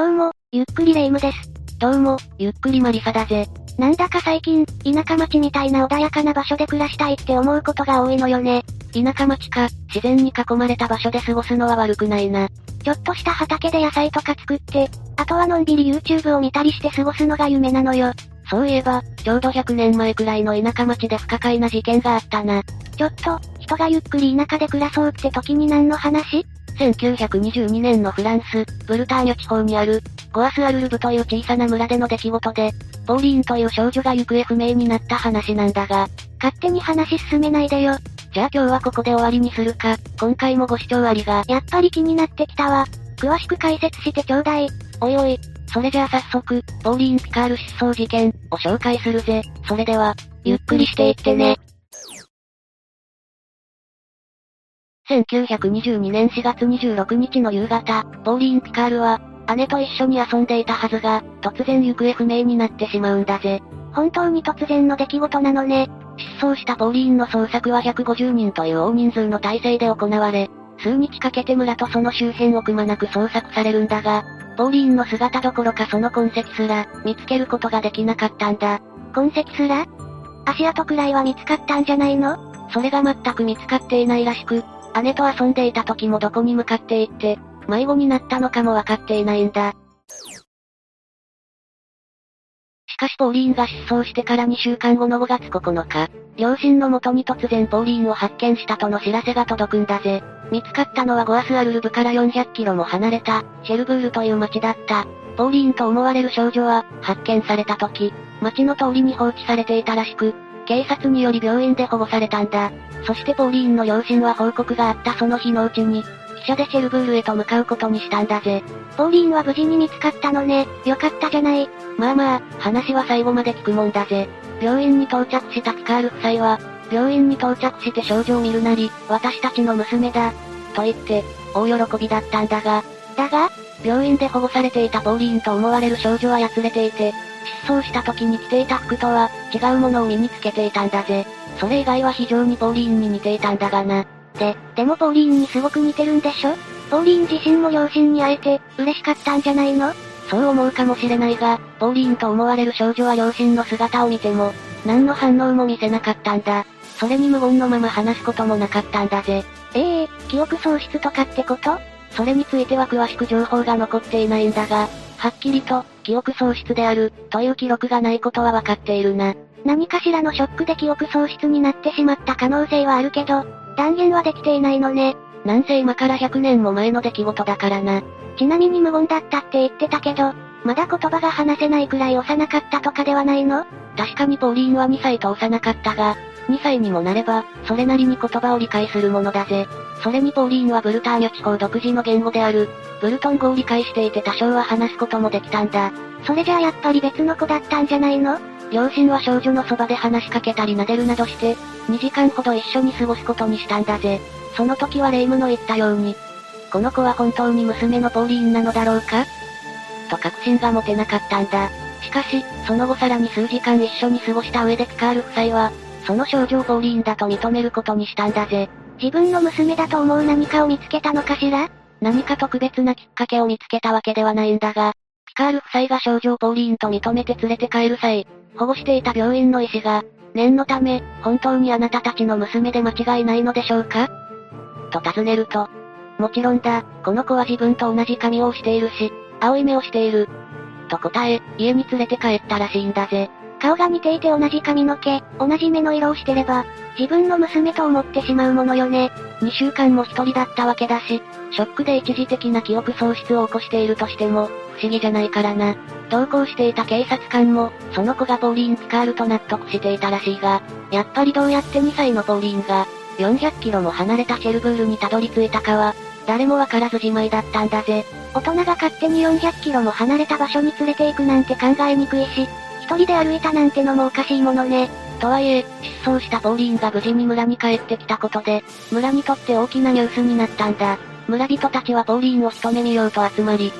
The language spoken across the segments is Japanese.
どうも、ゆっくりレ夢ムです。どうも、ゆっくりマリサだぜ。なんだか最近、田舎町みたいな穏やかな場所で暮らしたいって思うことが多いのよね。田舎町か、自然に囲まれた場所で過ごすのは悪くないな。ちょっとした畑で野菜とか作って、あとはのんびり YouTube を見たりして過ごすのが夢なのよ。そういえば、ちょうど100年前くらいの田舎町で不可解な事件があったな。ちょっと、人がゆっくり田舎で暮らそうって時に何の話？1922年のフランス、ブルターニュ地方にある、ゴアスアルルブという小さな村での出来事で、ポーリーンという少女が行方不明になった話なんだが、勝手に話進めないでよ。じゃあ今日はここで終わりにするか、今回もご視聴ありが、やっぱり気になってきたわ。詳しく解説してちょうだい。おいおい、それじゃあ早速、ポーリーン・ピカール失踪事件を紹介するぜ。それでは、ゆっくりしていってね。1922年4月26日の夕方、ポーリーン・ピカールは、姉と一緒に遊んでいたはずが、突然行方不明になってしまうんだぜ。本当に突然の出来事なのね。失踪したポーリーンの捜索は150人という大人数の体制で行われ、数日かけて村とその周辺をくまなく捜索されるんだが、ポーリーンの姿どころかその痕跡すら、見つけることができなかったんだ。痕跡すら？足跡くらいは見つかったんじゃないの？それが全く見つかっていないらしく、姉と遊んでいた時もどこに向かって行って、迷子になったのかもわかっていないんだ。しかしポーリーンが失踪してから2週間後の5月9日、両親の元に突然ポーリーンを発見したとの知らせが届くんだぜ。見つかったのはゴアスアルルブから400キロも離れた、シェルブールという町だった。ポーリーンと思われる少女は、発見された時、町の通りに放置されていたらしく、警察により病院で保護されたんだ。そしてポーリーンの両親は報告があったその日のうちに、汽車でシェルブールへと向かうことにしたんだぜ。ポーリーンは無事に見つかったのね。よかったじゃない。まあまあ、話は最後まで聞くもんだぜ。病院に到着したピカール夫妻は、病院に到着して少女を見るなり、私たちの娘だ。と言って、大喜びだったんだが、だが？病院で保護されていたポーリーンと思われる少女はやつれていて、失踪した時に着ていた服とは、違うものを身につけていたんだぜ。それ以外は非常にポーリーンに似ていたんだがな。で、でもポーリーンにすごく似てるんでしょ？ポーリーン自身も両親に会えて、嬉しかったんじゃないの？そう思うかもしれないが、ポーリーンと思われる少女は両親の姿を見ても、何の反応も見せなかったんだ。それに無言のまま話すこともなかったんだぜ。ええ記憶喪失とかってこと？それについては詳しく情報が残っていないんだが、はっきりと、記憶喪失である、という記録がないことはわかっているな。何かしらのショックで記憶喪失になってしまった可能性はあるけど、断言はできていないのね。なんせ今から100年も前の出来事だからな。ちなみに無言だったって言ってたけど、まだ言葉が話せないくらい幼かったとかではないの？確かにポーリーンは2歳と幼かったが、2歳にもなれば、それなりに言葉を理解するものだぜ。それにポーリーンはブルターニュ地方独自の言語である、ブルトン語を理解していて多少は話すこともできたんだ。それじゃあやっぱり別の子だったんじゃないの？両親は少女のそばで話しかけたり撫でるなどして、2時間ほど一緒に過ごすことにしたんだぜ。その時はレイムの言ったように、この子は本当に娘のポーリーンなのだろうか？と確信が持てなかったんだ。しかし、その後さらに数時間一緒に過ごした上でピカール夫妻は、その少女をポーリーンだと認めることにしたんだぜ。自分の娘だと思う何かを見つけたのかしら？何か特別なきっかけを見つけたわけではないんだが、ピカール夫妻が少女をポーリーンと認めて連れて帰る際、保護していた病院の医師が、念のため、本当にあなたたちの娘で間違いないのでしょうか？と尋ねると、もちろんだ、この子は自分と同じ髪をしているし、青い目をしている。と答え、家に連れて帰ったらしいんだぜ。顔が似ていて同じ髪の毛、同じ目の色をしてれば、自分の娘と思ってしまうものよね。2週間も一人だったわけだし、ショックで一時的な記憶喪失を起こしているとしても、不思議じゃないからな。同行していた警察官も、その子がポーリーン・ピカールと納得していたらしいが、やっぱりどうやって2歳のポーリーンが、400キロも離れたシェルブールにたどり着いたかは、誰もわからずじまいだったんだぜ。大人が勝手に400キロも離れた場所に連れて行くなんて考えにくいし、人で歩いたなんてのもおかしいものね。とはいえ、失踪したポーリーンが無事に村に帰ってきたことで、村にとって大きなニュースになったんだ。村人たちはポーリーンを一目見ようと集まり、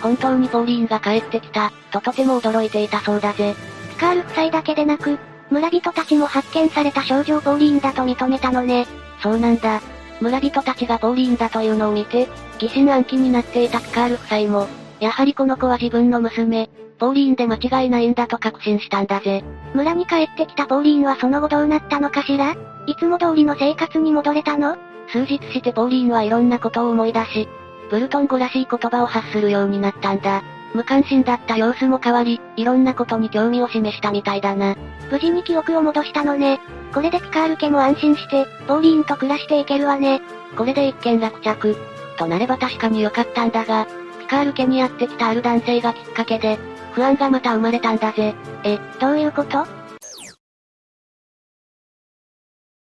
本当にポーリーンが帰ってきた、ととても驚いていたそうだぜ。ピカール夫妻だけでなく、村人たちも発見された少女をポーリーンだと認めたのね。そうなんだ。村人たちがポーリーンだというのを見て、疑心暗鬼になっていたピカール夫妻も、やはりこの子は自分の娘、ポーリーンで間違いないんだと確信したんだぜ。村に帰ってきたポーリーンはその後どうなったのかしら？いつも通りの生活に戻れたの？数日してポーリーンはいろんなことを思い出し、ブルトン語らしい言葉を発するようになったんだ。無関心だった様子も変わり、いろんなことに興味を示したみたいだな。無事に記憶を戻したのね。これでピカール家も安心して、ポーリーンと暮らしていけるわね。これで一件落着。となれば確かに良かったんだが、ピカール家にやってきたある男性がきっかけで、不安がまた生まれたんだぜ。え、どういうこと？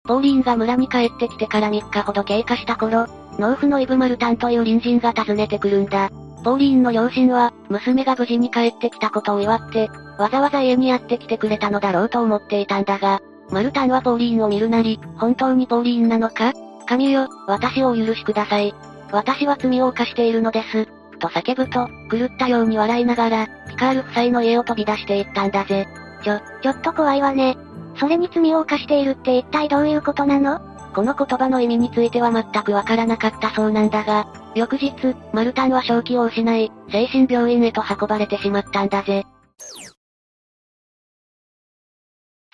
ポーリンが村に帰ってきてから3日ほど経過した頃、農夫のイブ・マルタンという隣人が訪ねてくるんだ。ポーリンの両親は、娘が無事に帰ってきたことを祝って、わざわざ家にやってきてくれたのだろうと思っていたんだが、マルタンはポーリンを見るなり、本当にポーリンなのか？神よ、私をお許しください。私は罪を犯しているのです。と叫ぶと、狂ったように笑いながら、ピカール夫妻の家を飛び出していったんだぜ。ちょ、ちょっと怖いわね。それに罪を犯しているって一体どういうことなの？この言葉の意味については全くわからなかったそうなんだが、翌日、マルタンは正気を失い、精神病院へと運ばれてしまったんだぜ。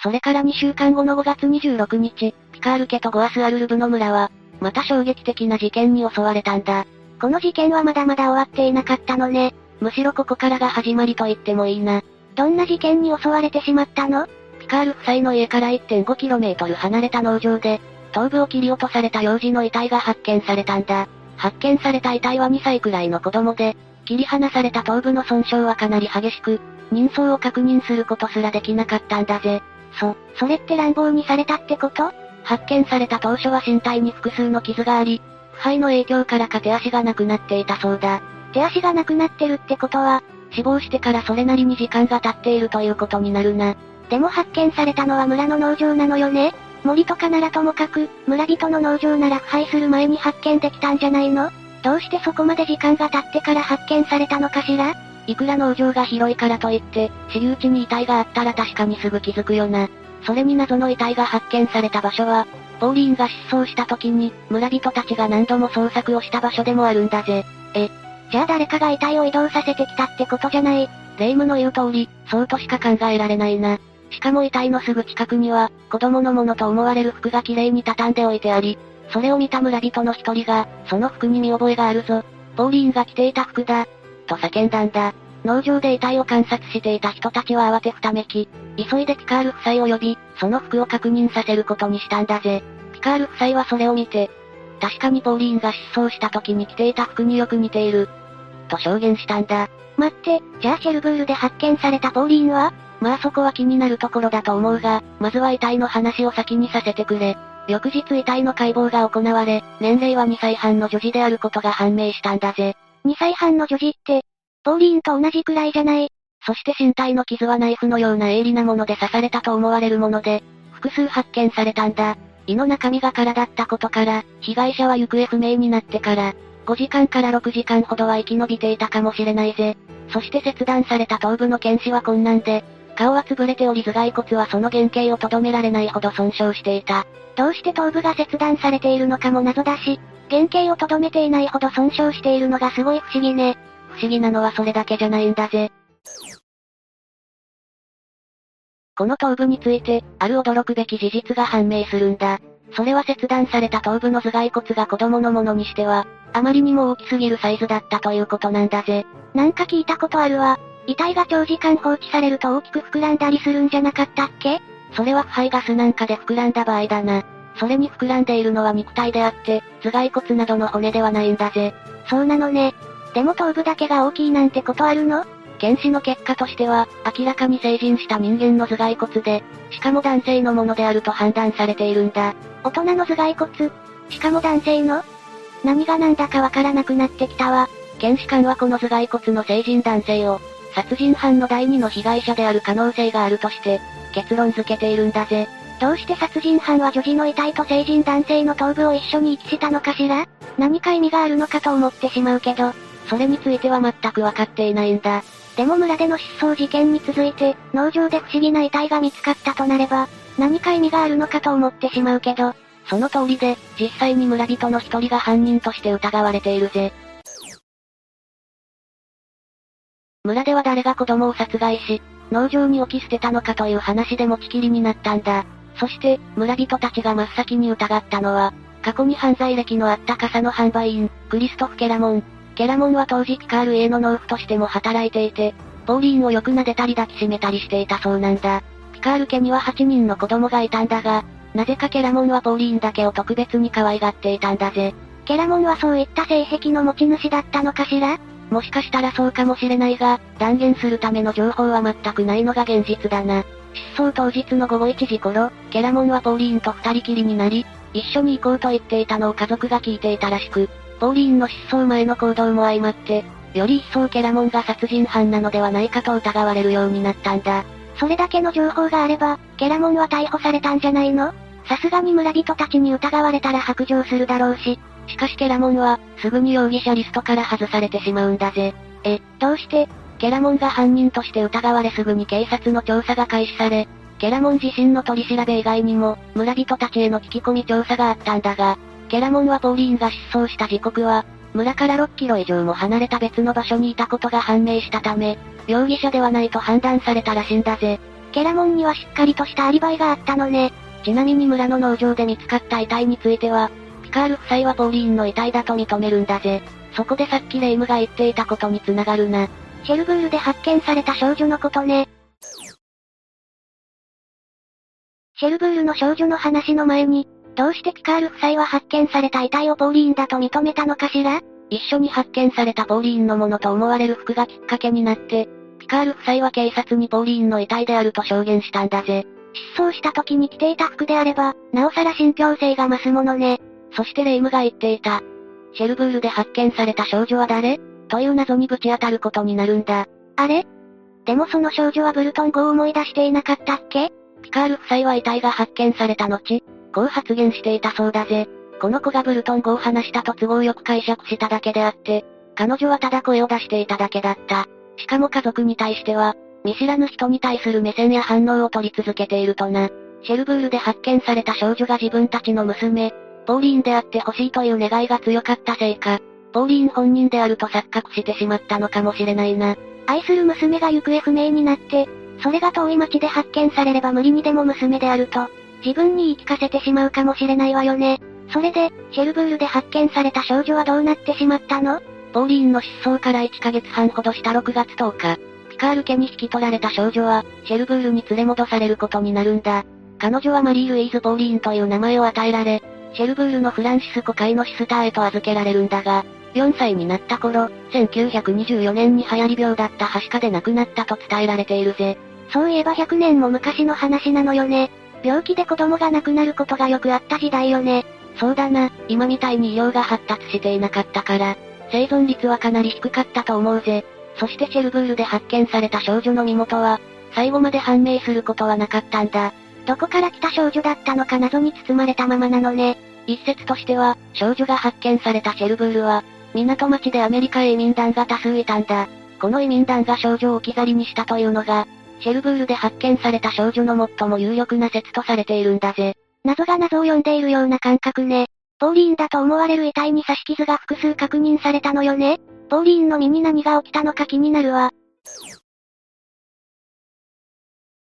それから2週間後の5月26日、ピカール家とゴアスアルルブの村は、また衝撃的な事件に襲われたんだ。この事件はまだまだ終わっていなかったのね。むしろここからが始まりと言ってもいいな。どんな事件に襲われてしまったの？ピカール夫妻の家から 1.5km 離れた農場で、頭部を切り落とされた幼児の遺体が発見されたんだ。発見された遺体は2歳くらいの子供で、切り離された頭部の損傷はかなり激しく、人相を確認することすらできなかったんだぜ。そ、それって乱暴にされたってこと？発見された当初は身体に複数の傷があり、腐敗の影響からか手足がなくなっていたそうだ。手足がなくなってるってことは、死亡してからそれなりに時間が経っているということになるな。でも発見されたのは村の農場なのよね森とかならともかく、村人の農場なら腐敗する前に発見できたんじゃないの？どうしてそこまで時間が経ってから発見されたのかしら？いくら農場が広いからといって、私有地に遺体があったら確かにすぐ気づくよな。それに謎の遺体が発見された場所は、ポーリーンが失踪した時に、村人たちが何度も捜索をした場所でもあるんだぜ。え、じゃあ誰かが遺体を移動させてきたってことじゃない？霊夢の言う通り、そうとしか考えられないな。しかも遺体のすぐ近くには、子供のものと思われる服が綺麗に畳んでおいてあり、それを見た村人の一人が、その服に見覚えがあるぞ。ポーリーンが着ていた服だ。と叫んだんだ。農場で遺体を観察していた人たちは慌てふためき、急いでピカール夫妻を呼び、その服を確認させることにしたんだぜ。ピカール夫妻はそれを見て、確かにポーリーンが失踪した時に着ていた服によく似ている。と証言したんだ。待って、じゃあシェルブールで発見されたポーリーンは？まあそこは気になるところだと思うが、まずは遺体の話を先にさせてくれ。翌日遺体の解剖が行われ、年齢は2歳半の女児であることが判明したんだぜ。2歳半の女児って、ポーリーンと同じくらいじゃない？そして身体の傷はナイフのような鋭利なもので刺されたと思われるもので、複数発見されたんだ。胃の中身が空だったことから、被害者は行方不明になってから、5時間から6時間ほどは生き延びていたかもしれないぜ。そして切断された頭部の検視は困難で、顔は潰れており頭蓋骨はその原型をとどめられないほど損傷していた。どうして頭部が切断されているのかも謎だし、原型をとどめていないほど損傷しているのがすごい不思議ね。不思議なのはそれだけじゃないんだぜ。この頭部について、ある驚くべき事実が判明するんだ。それは切断された頭部の頭蓋骨が子供のものにしては、あまりにも大きすぎるサイズだったということなんだぜ。なんか聞いたことあるわ。遺体が長時間放置されると大きく膨らんだりするんじゃなかったっけ？それは腐敗ガスなんかで膨らんだ場合だな。それに膨らんでいるのは肉体であって、頭蓋骨などの骨ではないんだぜ。そうなのね。でも頭部だけが大きいなんてことあるの？検視の結果としては、明らかに成人した人間の頭蓋骨で、しかも男性のものであると判断されているんだ。大人の頭蓋骨？しかも男性の？何が何だかわからなくなってきたわ。検視官はこの頭蓋骨の成人男性を、殺人犯の第二の被害者である可能性があるとして、結論付けているんだぜ。どうして殺人犯は女児の遺体と成人男性の頭部を一緒に遺棄したのかしら？何か意味があるのかと思ってしまうけど、それについては全くわかっていないんだ。でも村での失踪事件に続いて、農場で不思議な遺体が見つかったとなれば、何か意味があるのかと思ってしまうけど、その通りで、実際に村人の一人が犯人として疑われているぜ。村では誰が子供を殺害し、農場に置き捨てたのかという話で持ちきりになったんだ。そして、村人たちが真っ先に疑ったのは、過去に犯罪歴のあった傘の販売員、クリストフ・ケラモン。ケラモンは当時ピカール家の農夫としても働いていて、ポーリーンをよく撫でたり抱きしめたりしていたそうなんだ。ピカール家には8人の子供がいたんだが、なぜかケラモンはポーリーンだけを特別に可愛がっていたんだぜ。ケラモンはそういった性癖の持ち主だったのかしら？もしかしたらそうかもしれないが、断言するための情報は全くないのが現実だな。失踪当日の午後1時頃、ケラモンはポーリーンと二人きりになり、一緒に行こうと言っていたのを家族が聞いていたらしく、ポーリーンの失踪前の行動も相まって、より一層ケラモンが殺人犯なのではないかと疑われるようになったんだ。それだけの情報があれば、ケラモンは逮捕されたんじゃないの？さすがに村人たちに疑われたら白状するだろうし。しかしケラモンは、すぐに容疑者リストから外されてしまうんだぜ。え、どうして？ケラモンが犯人として疑われすぐに警察の調査が開始され、ケラモン自身の取り調べ以外にも、村人たちへの聞き込み調査があったんだが、ケラモンはポーリーンが失踪した時刻は、村から6キロ以上も離れた別の場所にいたことが判明したため、容疑者ではないと判断されたらしいんだぜ。ケラモンにはしっかりとしたアリバイがあったのね。ちなみに村の農場で見つかった遺体については、ピカール夫妻はポーリーンの遺体だと認めるんだぜ。そこでさっきレイムが言っていたことに繋がるな。シェルブールで発見された少女のことね。シェルブールの少女の話の前に、どうしてピカール夫妻は発見された遺体をポーリーンだと認めたのかしら？一緒に発見されたポーリーンのものと思われる服がきっかけになって、ピカール夫妻は警察にポーリーンの遺体であると証言したんだぜ。失踪した時に着ていた服であれば、なおさら信憑性が増すものね。そしてレイムが言っていた。シェルブールで発見された少女は誰？という謎にぶち当たることになるんだ。あれ？でもその少女はブルトン語を思い出していなかったっけ？ピカール夫妻は遺体が発見された後、こう発言していたそうだぜ。この子がブルトン語を話したと都合よく解釈しただけであって、彼女はただ声を出していただけだった。しかも家族に対しては、見知らぬ人に対する目線や反応を取り続けているとな。シェルブールで発見された少女が自分たちの娘、ポーリーンであってほしいという願いが強かったせいか、ポーリーン本人であると錯覚してしまったのかもしれないな。愛する娘が行方不明になって、それが遠い町で発見されれば無理にでも娘であると、自分に言い聞かせてしまうかもしれないわよね。それで、シェルブールで発見された少女はどうなってしまったの？ポーリーンの失踪から1ヶ月半ほどした6月10日、ピカール家に引き取られた少女は、シェルブールに連れ戻されることになるんだ。彼女はマリー・ルイーズ・ポーリーンという名前を与えられ、シェルブールのフランシスコ会のシスターへと預けられるんだが、4歳になった頃、1924年に流行り病だったはしかで亡くなったと伝えられているぜ。そういえば100年も昔の話なのよね。病気で子供が亡くなることがよくあった時代よね。そうだな、今みたいに医療が発達していなかったから、生存率はかなり低かったと思うぜ。そしてシェルブールで発見された少女の身元は、最後まで判明することはなかったんだ。どこから来た少女だったのか謎に包まれたままなのね。一説としては、少女が発見されたシェルブールは、港町でアメリカへ移民団が多数いたんだ。この移民団が少女を置き去りにしたというのが、シェルブールで発見された少女の最も有力な説とされているんだぜ。謎が謎を呼んでいるような感覚ね。ポーリーンだと思われる遺体に刺し傷が複数確認されたのよね。ポーリーンの身に何が起きたのか気になるわ。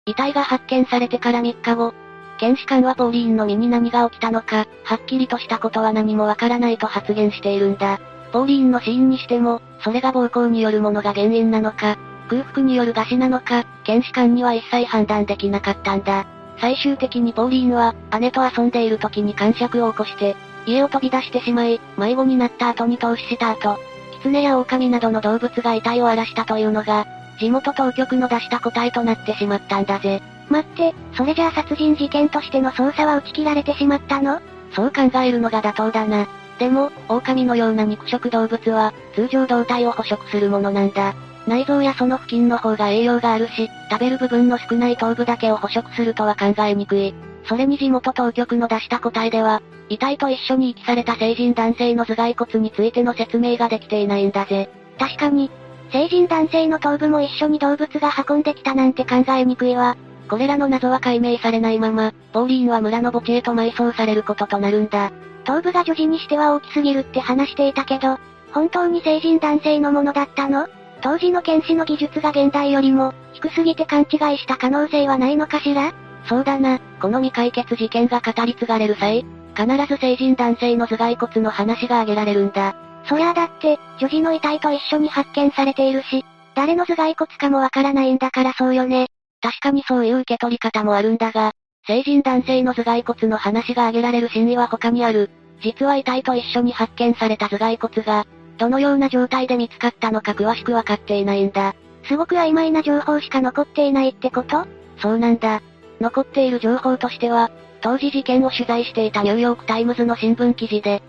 遺体が発見されてから3日後、検視官はポーリーンの身に何が起きたのか、はっきりとしたことは何もわからないと発言しているんだ。ポーリーンの死因にしても、それが暴行によるものが原因なのか、空腹による餓死なのか、検視官には一切判断できなかったんだ。最終的にポーリーンは、姉と遊んでいる時に感触を起こして、家を飛び出してしまい、迷子になった後に投資した後、狐や狼などの動物が遺体を荒らしたというのが、地元当局の出した答えとなってしまったんだぜ。待って、それじゃあ殺人事件としての捜査は打ち切られてしまったの？そう考えるのが妥当だな。でも、狼のような肉食動物は、通常胴体を捕食するものなんだ。内臓やその付近の方が栄養があるし、食べる部分の少ない頭部だけを捕食するとは考えにくい。それに地元当局の出した答えでは、遺体と一緒に遺棄された成人男性の頭蓋骨についての説明ができていないんだぜ。確かに、成人男性の頭部も一緒に動物が運んできたなんて考えにくいわ。これらの謎は解明されないまま、ポーリーンは村の墓地へと埋葬されることとなるんだ。頭部が女児にしては大きすぎるって話していたけど、本当に成人男性のものだったの？当時の検視の技術が現代よりも、低すぎて勘違いした可能性はないのかしら？そうだな、この未解決事件が語り継がれる際、必ず成人男性の頭蓋骨の話が挙げられるんだ。そりゃあだって、女児の遺体と一緒に発見されているし、誰の頭蓋骨かもわからないんだからそうよね。確かにそういう受け取り方もあるんだが、成人男性の頭蓋骨の話が挙げられる真意は他にある。実は遺体と一緒に発見された頭蓋骨が、どのような状態で見つかったのか詳しくわかっていないんだ。すごく曖昧な情報しか残っていないってこと？そうなんだ。残っている情報としては、当時事件を取材していたニューヨークタイムズの新聞記事で、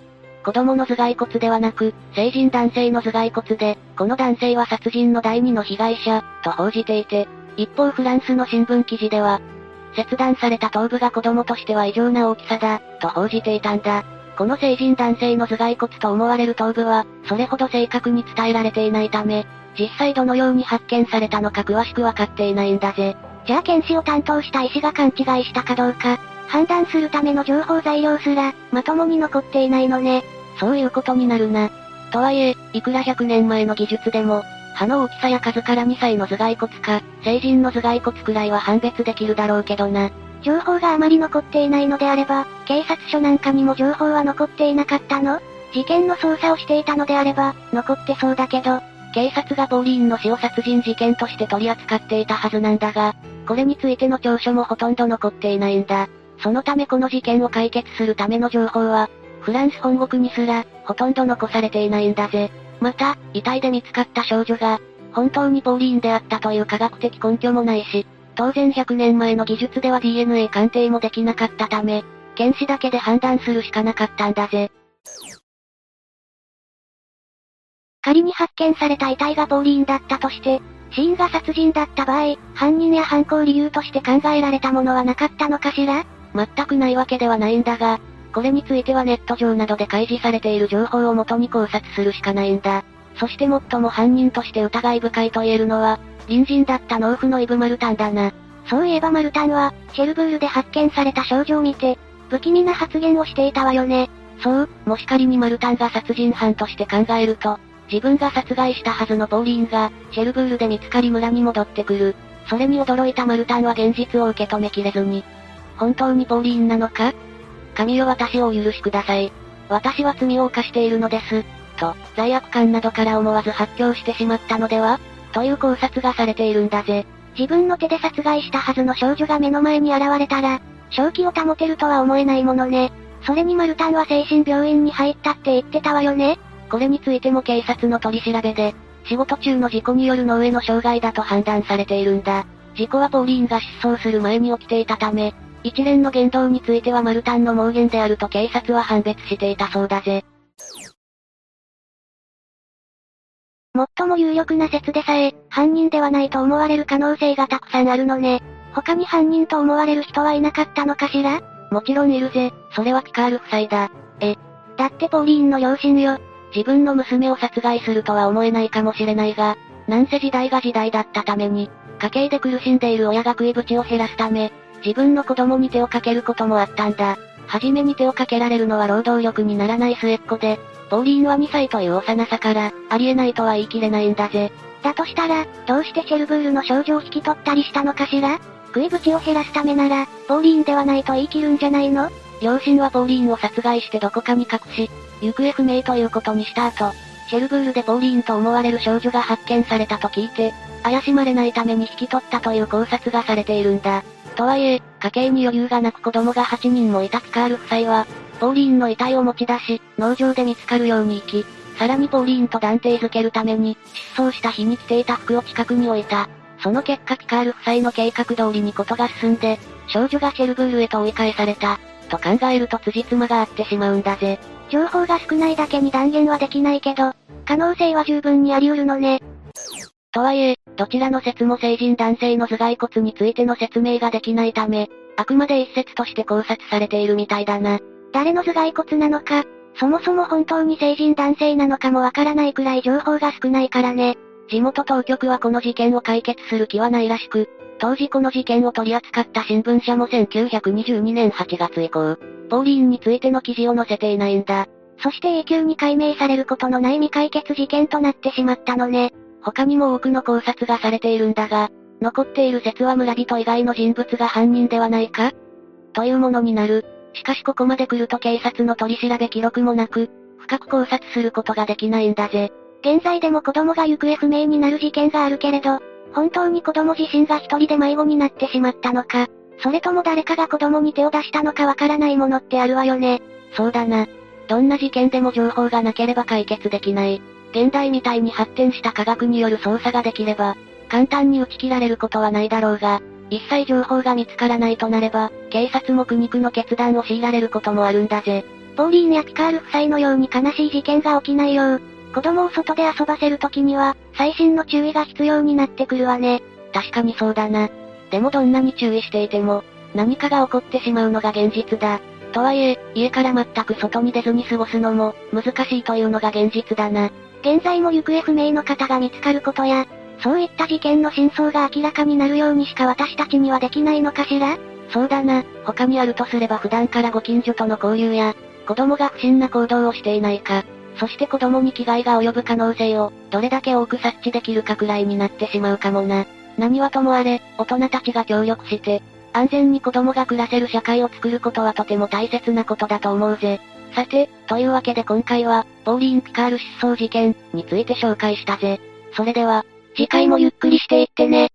子供の頭蓋骨ではなく、成人男性の頭蓋骨で、この男性は殺人の第二の被害者、と報じていて、一方フランスの新聞記事では、切断された頭部が子供としては異常な大きさだ、と報じていたんだ。この成人男性の頭蓋骨と思われる頭部は、それほど正確に伝えられていないため、実際どのように発見されたのか詳しくわかっていないんだぜ。じゃあ検視を担当した医師が勘違いしたかどうか、判断するための情報材料すら、まともに残っていないのね。そういうことになるな。とはいえ、いくら100年前の技術でも、歯の大きさや数から2歳の頭蓋骨か、成人の頭蓋骨くらいは判別できるだろうけどな。情報があまり残っていないのであれば、警察署なんかにも情報は残っていなかったの？事件の捜査をしていたのであれば、残ってそうだけど、警察がポーリーンの死を殺人事件として取り扱っていたはずなんだが、これについての調書もほとんど残っていないんだ。そのためこの事件を解決するための情報は、フランス本国にすら、ほとんど残されていないんだぜ。また、遺体で見つかった少女が、本当にポーリーンであったという科学的根拠もないし、当然100年前の技術では DNA 鑑定もできなかったため、検視だけで判断するしかなかったんだぜ。仮に発見された遺体がポーリーンだったとして、死因が殺人だった場合、犯人や犯行理由として考えられたものはなかったのかしら？全くないわけではないんだが、これについてはネット上などで開示されている情報をもとに考察するしかないんだ。そして最も犯人として疑い深いと言えるのは、隣人だった農夫のイブ・マルタンだな。そういえばマルタンは、シェルブールで発見された少女を見て、不気味な発言をしていたわよね。そう、もし仮にマルタンが殺人犯として考えると、自分が殺害したはずのポーリーンが、シェルブールで見つかり村に戻ってくる。それに驚いたマルタンは現実を受け止めきれずに、本当にポーリーンなのか？神よ私をお許しください。私は罪を犯しているのです。と、罪悪感などから思わず発狂してしまったのではという考察がされているんだぜ。自分の手で殺害したはずの少女が目の前に現れたら、正気を保てるとは思えないものね。それにマルタンは精神病院に入ったって言ってたわよね。これについても警察の取り調べで、仕事中の事故による脳への障害だと判断されているんだ。事故はポーリーンが失踪する前に起きていたため、一連の言動についてはマルタンの盲言であると警察は判別していたそうだぜ。最も有力な説でさえ、犯人ではないと思われる可能性がたくさんあるのね。他に犯人と思われる人はいなかったのかしら？もちろんいるぜ、それはピカール夫妻だ。え、だってポーリーンの両親よ。自分の娘を殺害するとは思えないかもしれないが、なんせ時代が時代だったために、家計で苦しんでいる親が食い口を減らすため、自分の子供に手をかけることもあったんだ。はじめに手をかけられるのは労働力にならない末っ子で、ポーリンは2歳という幼さから、ありえないとは言い切れないんだぜ。だとしたら、どうしてシェルブールの少女を引き取ったりしたのかしら？食い口を減らすためなら、ポーリンではないと言い切るんじゃないの？両親はポーリンを殺害してどこかに隠し、行方不明ということにした後、シェルブールでポーリンと思われる少女が発見されたと聞いて、怪しまれないために引き取ったという考察がされているんだ。とはいえ、家計に余裕がなく子供が8人もいたピカール夫妻は、ポーリーンの遺体を持ち出し、農場で見つかるように行き、さらにポーリーンと断定づけるために、失踪した日に着ていた服を近くに置いた。その結果ピカール夫妻の計画通りにことが進んで、少女がシェルブールへと追い返された。と考えると辻褄が合ってしまうんだぜ。情報が少ないだけに断言はできないけど、可能性は十分にあり得るのね。とはいえ、どちらの説も成人男性の頭蓋骨についての説明ができないため、あくまで一説として考察されているみたいだな。誰の頭蓋骨なのか、そもそも本当に成人男性なのかもわからないくらい情報が少ないからね。地元当局はこの事件を解決する気はないらしく、当時この事件を取り扱った新聞社も1922年8月以降、ポーリーンについての記事を載せていないんだ。そして永久に解明されることのない未解決事件となってしまったのね。他にも多くの考察がされているんだが、残っている説は村人以外の人物が犯人ではないか？というものになる。しかしここまで来ると警察の取り調べ記録もなく、深く考察することができないんだぜ。現在でも子供が行方不明になる事件があるけれど、本当に子供自身が一人で迷子になってしまったのか、それとも誰かが子供に手を出したのかわからないものってあるわよね。そうだな。どんな事件でも情報がなければ解決できない。現代みたいに発展した科学による捜査ができれば、簡単に打ち切られることはないだろうが、一切情報が見つからないとなれば、警察も苦肉の決断を強いられることもあるんだぜ。ポーリーンやピカール夫妻のように悲しい事件が起きないよう、子供を外で遊ばせるときには、細心の注意が必要になってくるわね。確かにそうだな。でもどんなに注意していても、何かが起こってしまうのが現実だ。とはいえ、家から全く外に出ずに過ごすのも、難しいというのが現実だな。現在も行方不明の方が見つかることや、そういった事件の真相が明らかになるようにしか私たちにはできないのかしら？そうだな、他にあるとすれば普段からご近所との交流や、子供が不審な行動をしていないか、そして子供に危害が及ぶ可能性を、どれだけ多く察知できるかくらいになってしまうかもな。何はともあれ、大人たちが協力して、安全に子供が暮らせる社会を作ることはとても大切なことだと思うぜ。さて、というわけで今回は、ポーリーン・ピカール失踪事件について紹介したぜ。それでは、次回もゆっくりしていってね。